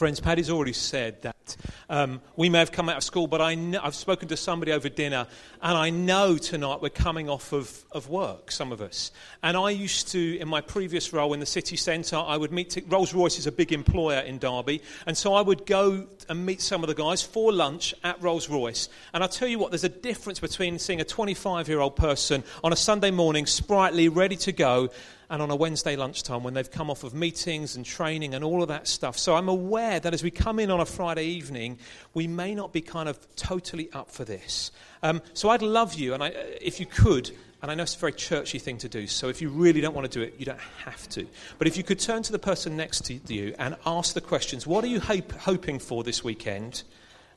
Friends, Paddy's already said that um, we may have come out of school, but I know, I've spoken to somebody over dinner, and I know tonight we're coming off of, of work, some of us. And I used to, in my previous role in the city centre, I would meet, to, Rolls Royce is a big employer in Derby, and so I would go and meet some of the guys for lunch at Rolls Royce. And I'll tell you what, there's a difference between seeing a 25 year old person on a Sunday morning, sprightly, ready to go, and on a Wednesday lunchtime when they've come off of meetings and training and all of that stuff. So I'm aware that as we come in on a Friday evening, we may not be kind of totally up for this. Um, so I'd love you, and I, if you could, and I know it's a very churchy thing to do, so if you really don't want to do it, you don't have to. But if you could turn to the person next to you and ask the questions what are you hope, hoping for this weekend?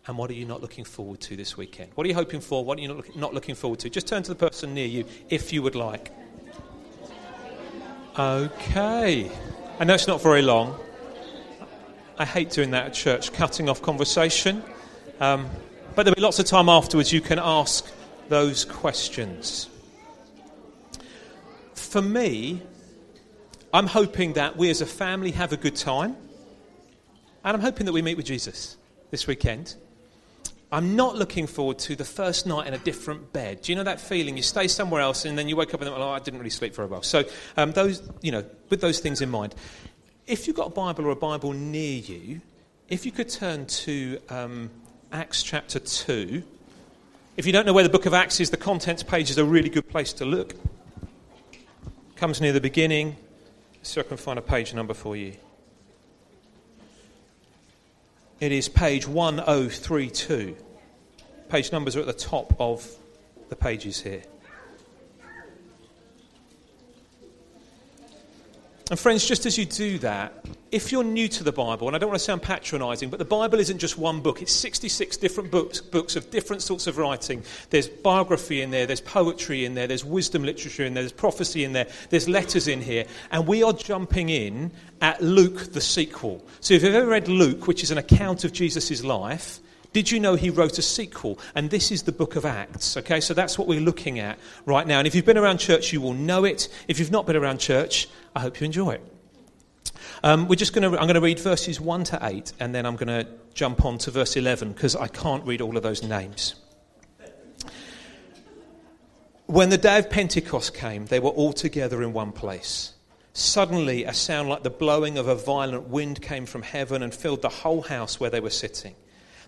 And what are you not looking forward to this weekend? What are you hoping for? What are you not, look, not looking forward to? Just turn to the person near you if you would like. Okay. I know it's not very long. I hate doing that at church, cutting off conversation. Um, but there'll be lots of time afterwards you can ask those questions. For me, I'm hoping that we as a family have a good time. And I'm hoping that we meet with Jesus this weekend. I'm not looking forward to the first night in a different bed. Do you know that feeling? You stay somewhere else and then you wake up and think, oh, I didn't really sleep very well. So, um, those, you know, with those things in mind, if you've got a Bible or a Bible near you, if you could turn to um, Acts chapter 2. If you don't know where the book of Acts is, the contents page is a really good place to look. Comes near the beginning, so I can find a page number for you. It is page 1032. Page numbers are at the top of the pages here. And, friends, just as you do that, if you're new to the Bible, and I don't want to sound patronizing, but the Bible isn't just one book, it's 66 different books, books of different sorts of writing. There's biography in there, there's poetry in there, there's wisdom literature in there, there's prophecy in there, there's letters in here. And we are jumping in at Luke, the sequel. So, if you've ever read Luke, which is an account of Jesus' life, did you know he wrote a sequel? And this is the book of Acts. Okay, so that's what we're looking at right now. And if you've been around church, you will know it. If you've not been around church, I hope you enjoy it. Um, we're just going to, I'm going to read verses 1 to 8, and then I'm going to jump on to verse 11 because I can't read all of those names. When the day of Pentecost came, they were all together in one place. Suddenly, a sound like the blowing of a violent wind came from heaven and filled the whole house where they were sitting.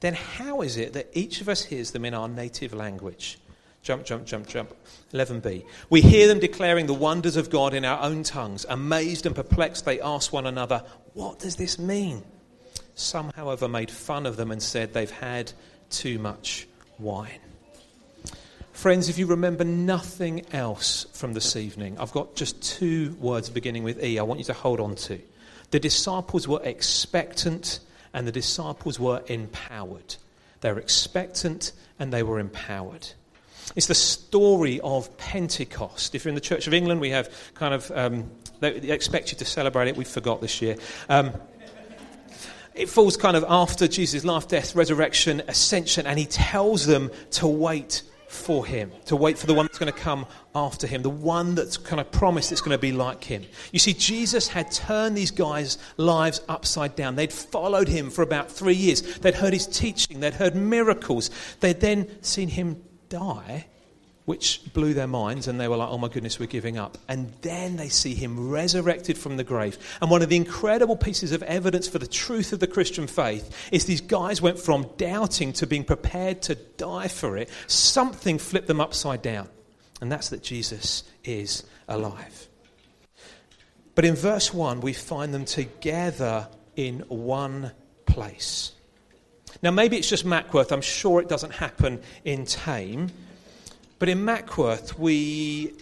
Then how is it that each of us hears them in our native language? Jump, jump, jump, jump. 11b. We hear them declaring the wonders of God in our own tongues. Amazed and perplexed, they ask one another, What does this mean? Some, however, made fun of them and said they've had too much wine. Friends, if you remember nothing else from this evening, I've got just two words beginning with E I want you to hold on to. The disciples were expectant and the disciples were empowered. They were expectant and they were empowered. It's the story of Pentecost. If you're in the Church of England, we have kind of, um, they expect you to celebrate it. We forgot this year. Um, it falls kind of after Jesus' life, death, resurrection, ascension, and he tells them to wait for him, to wait for the one that's going to come after him, the one that's kind of promised that's going to be like him. You see, Jesus had turned these guys' lives upside down. They'd followed him for about three years. They'd heard his teaching, they'd heard miracles. They'd then seen him die which blew their minds, and they were like, oh my goodness, we're giving up. And then they see him resurrected from the grave. And one of the incredible pieces of evidence for the truth of the Christian faith is these guys went from doubting to being prepared to die for it. Something flipped them upside down, and that's that Jesus is alive. But in verse 1, we find them together in one place. Now, maybe it's just Mackworth. I'm sure it doesn't happen in Thame. But in Mackworth, we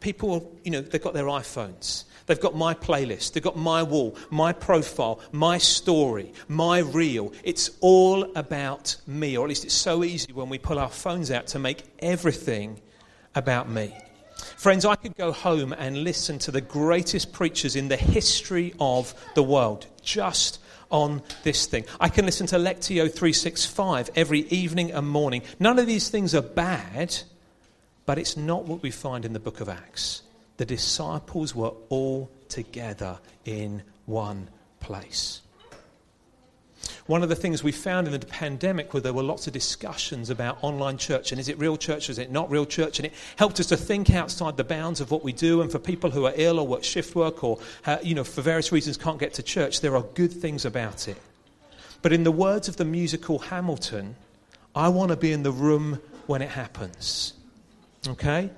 people, you know, they've got their iPhones. They've got my playlist, they've got my wall, my profile, my story, my reel. It's all about me, or at least it's so easy when we pull our phones out to make everything about me. Friends, I could go home and listen to the greatest preachers in the history of the world just on this thing. I can listen to Lectio 365 every evening and morning. None of these things are bad, but it's not what we find in the book of Acts. The disciples were all together in one place. One of the things we found in the pandemic were there were lots of discussions about online church and is it real church is it not real church? And it helped us to think outside the bounds of what we do. And for people who are ill or work shift work or, uh, you know, for various reasons can't get to church, there are good things about it. But in the words of the musical Hamilton, I want to be in the room when it happens. Okay?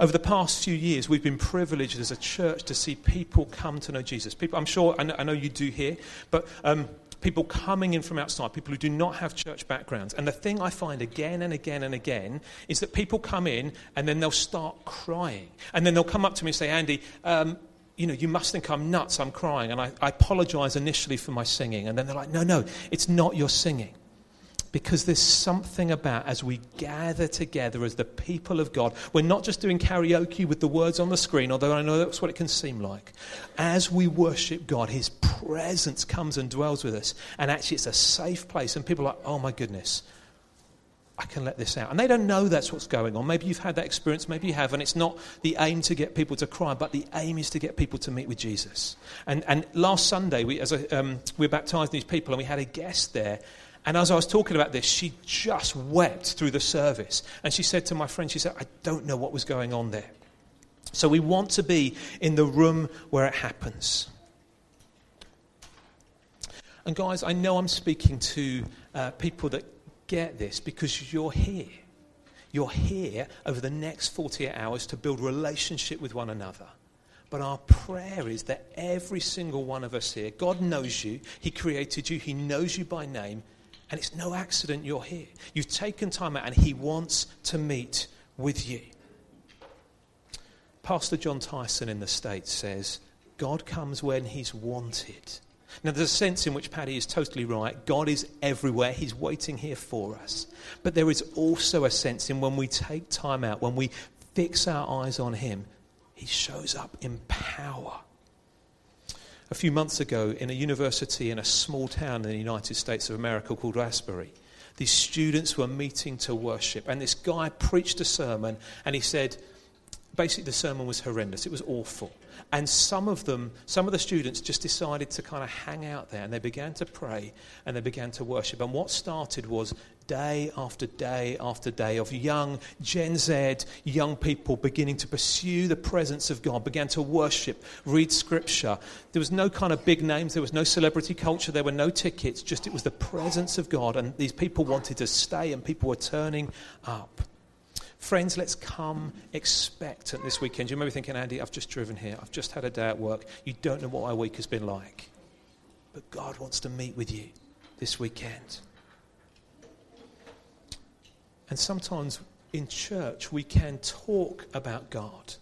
Over the past few years, we've been privileged as a church to see people come to know Jesus. People, I'm sure, I know, I know you do here, but um, people coming in from outside, people who do not have church backgrounds. And the thing I find again and again and again is that people come in and then they'll start crying. And then they'll come up to me and say, Andy, um, you know, you must think I'm nuts, I'm crying. And I, I apologize initially for my singing. And then they're like, no, no, it's not your singing because there's something about as we gather together as the people of God, we're not just doing karaoke with the words on the screen, although I know that's what it can seem like. As we worship God, His presence comes and dwells with us, and actually it's a safe place, and people are like, oh my goodness. I can let this out. And they don't know that's what's going on. Maybe you've had that experience, maybe you haven't. It's not the aim to get people to cry, but the aim is to get people to meet with Jesus. And, and last Sunday, we, as a, um, we baptizing these people, and we had a guest there and as I was talking about this, she just wept through the service. And she said to my friend, she said, I don't know what was going on there. So we want to be in the room where it happens. And guys, I know I'm speaking to uh, people that get this because you're here. You're here over the next 48 hours to build relationship with one another. But our prayer is that every single one of us here, God knows you, He created you, He knows you by name, and it's no accident you're here. You've taken time out, and He wants to meet with you. Pastor John Tyson in the States says, God comes when He's wanted. Now, there's a sense in which Paddy is totally right. God is everywhere. He's waiting here for us. But there is also a sense in when we take time out, when we fix our eyes on Him, He shows up in power a few months ago in a university in a small town in the United States of America called Asbury. These students were meeting to worship, and this guy preached a sermon, and he said, basically, the sermon was horrendous. It was awful. And some of them, some of the students just decided to kind of hang out there, and they began to pray and they began to worship. And what started was day after day after day of young Gen Z, young people beginning to pursue the presence of God, began to worship, read scripture. There was no kind of big names, there was no celebrity culture, there were no tickets, just it was the presence of God. And these people wanted to stay, and people were turning up. Friends, let's come expectant this weekend. You may be thinking, Andy, I've just driven here. I've just had a day at work. You don't know what my week has been like. But God wants to meet with you this weekend. And sometimes in church, we can talk about God.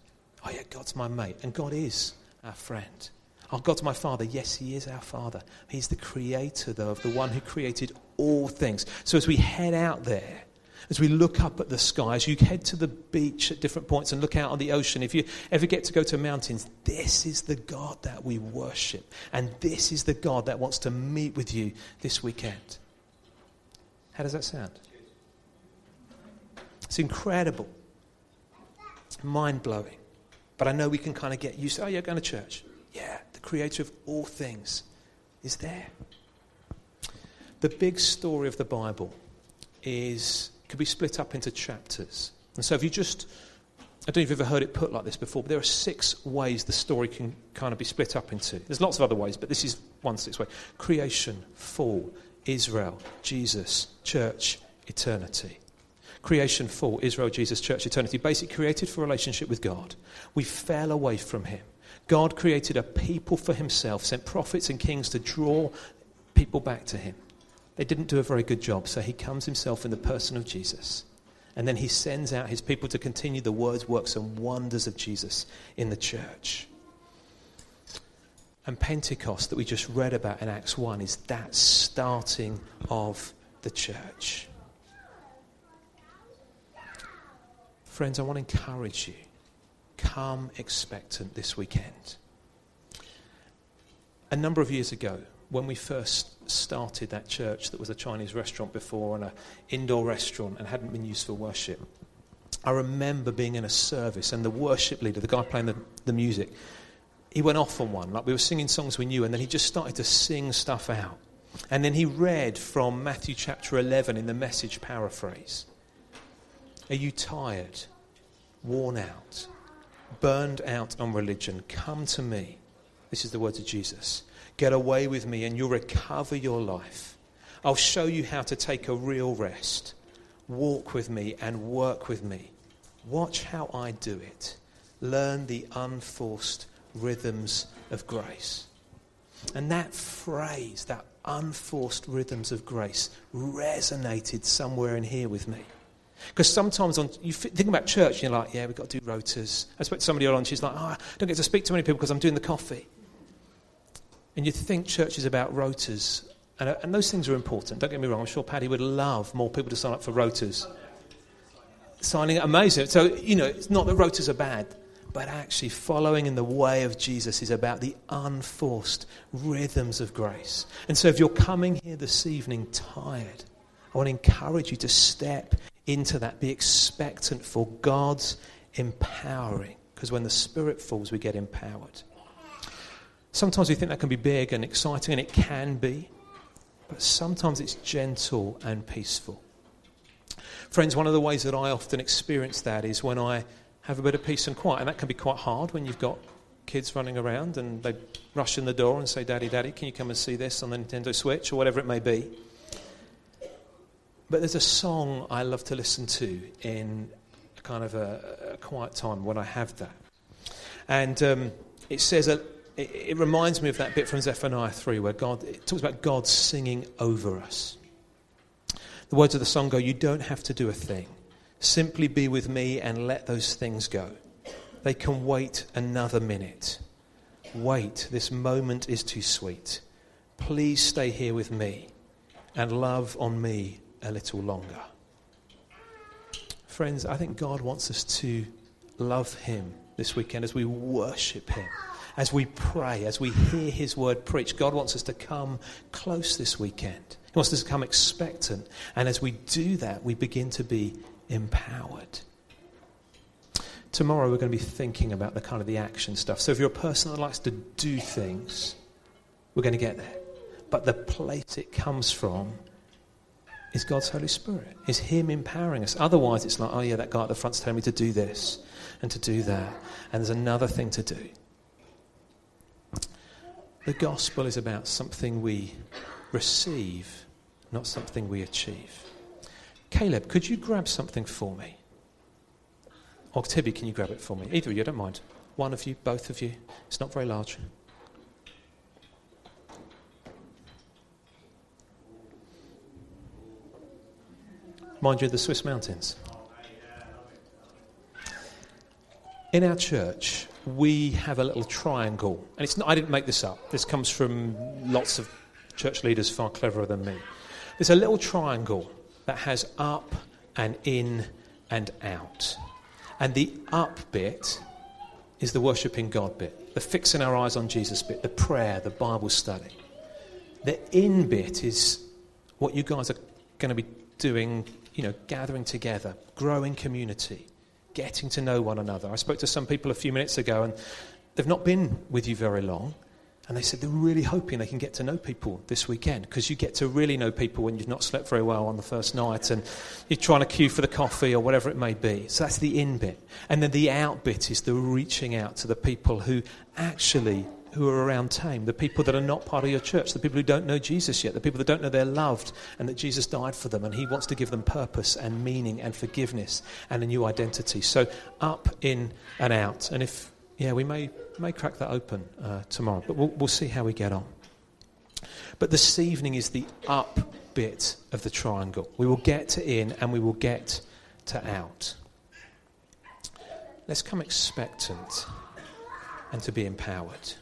Oh, yeah, God's my mate, and God is our friend. Oh, God's my Father. Yes, He is our Father. He's the creator, though, of the one who created all things. So as we head out there, as we look up at the sky, as you head to the beach at different points and look out on the ocean, if you ever get to go to mountains, this is the God that we worship. And this is the God that wants to meet with you this weekend. How does that sound? It's incredible. Mind blowing. But I know we can kind of get used to, oh, you're going to church. Yeah, the creator of all things is there. The big story of the Bible is could be split up into chapters. And so if you just I don't know if you've ever heard it put like this before, but there are six ways the story can kind of be split up into. There's lots of other ways, but this is one six way. Creation, fall, Israel, Jesus, church, eternity. Creation, fall, Israel, Jesus, church, eternity. Basically created for relationship with God. We fell away from him. God created a people for himself, sent prophets and kings to draw people back to him. They didn't do a very good job, so he comes himself in the person of Jesus. And then he sends out his people to continue the words, works, and wonders of Jesus in the church. And Pentecost that we just read about in Acts 1 is that starting of the church. Friends, I want to encourage you. Come expectant this weekend. A number of years ago, when we first started that church that was a Chinese restaurant before and an indoor restaurant and hadn't been used for worship, I remember being in a service and the worship leader, the guy playing the, the music, he went off on one. Like we were singing songs we knew, and then he just started to sing stuff out. And then he read from Matthew chapter 11 in the message paraphrase Are you tired, worn out, burned out on religion? Come to me. This is the words of Jesus. Get away with me, and you'll recover your life. I'll show you how to take a real rest. Walk with me and work with me. Watch how I do it. Learn the unforced rhythms of grace. And that phrase, that unforced rhythms of grace, resonated somewhere in here with me. Because sometimes on, you think about church, and you're like, yeah, we've got to do rotas. I spoke to somebody on, she's like, oh, I don't get to speak to many people because I'm doing the coffee. And you think church is about rotas. And, uh, and those things are important. Don't get me wrong. I'm sure Paddy would love more people to sign up for rotas. Signing, amazing. So, you know, it's not that rotas are bad but actually following in the way of Jesus is about the unforced rhythms of grace. And so if you're coming here this evening tired, I want to encourage you to step into that. Be expectant for God's empowering. Because when the Spirit falls, we get empowered. Sometimes we think that can be big and exciting, and it can be. But sometimes it's gentle and peaceful. Friends, one of the ways that I often experience that is when I have a bit of peace and quiet. And that can be quite hard when you've got kids running around and they rush in the door and say, Daddy, Daddy, can you come and see this on the Nintendo Switch or whatever it may be. But there's a song I love to listen to in kind of a, a quiet time when I have that. And um, it says, a, it, it, reminds me of that bit from Zephaniah 3 where God, it talks about God singing over us. The words of the song go, You don't have to do a thing. Simply be with me and let those things go. They can wait another minute. Wait, this moment is too sweet. Please stay here with me and love on me a little longer. Friends, I think God wants us to love Him this weekend as we worship Him, as we pray, as we hear His word preached. God wants us to come close this weekend. He wants us to come expectant. And as we do that, we begin to be empowered. Tomorrow we're going to be thinking about the kind of the action stuff. So if you're a person that likes to do things, we're going to get there. But the place it comes from is God's Holy Spirit. Is Him empowering us. Otherwise, it's like, oh yeah, that guy at the front's telling me to do this and to do that, and there's another thing to do. The gospel is about something we receive, not something we achieve. Caleb, could you grab something for me? Or Tibby, can you grab it for me? Either of you, don't mind. One of you, both of you. It's not very large. Mind you, the Swiss mountains. In our church, we have a little triangle. And it's not, I didn't make this up. This comes from lots of church leaders far cleverer than me. There's a little triangle that has up and in and out. And the up bit is the worshipping God bit, the fixing our eyes on Jesus bit, the prayer, the Bible study. The in bit is what you guys are going to be doing, you know, gathering together, growing community, getting to know one another. I spoke to some people a few minutes ago and they've not been with you very long. And they said they're really hoping they can get to know people this weekend because you get to really know people when you've not slept very well on the first night and you're trying to queue for the coffee or whatever it may be. So that's the in bit. And then the out bit is the reaching out to the people who actually who are around Thame, the people that are not part of your church, the people who don't know Jesus yet, the people that don't know they're loved and that Jesus died for them and he wants to give them purpose and meaning and forgiveness and a new identity. So up, in, and out. And if, yeah, we may may crack that open uh, tomorrow, but we'll, we'll see how we get on. But this evening is the up bit of the triangle. We will get to in and we will get to out. Let's come expectant and to be empowered.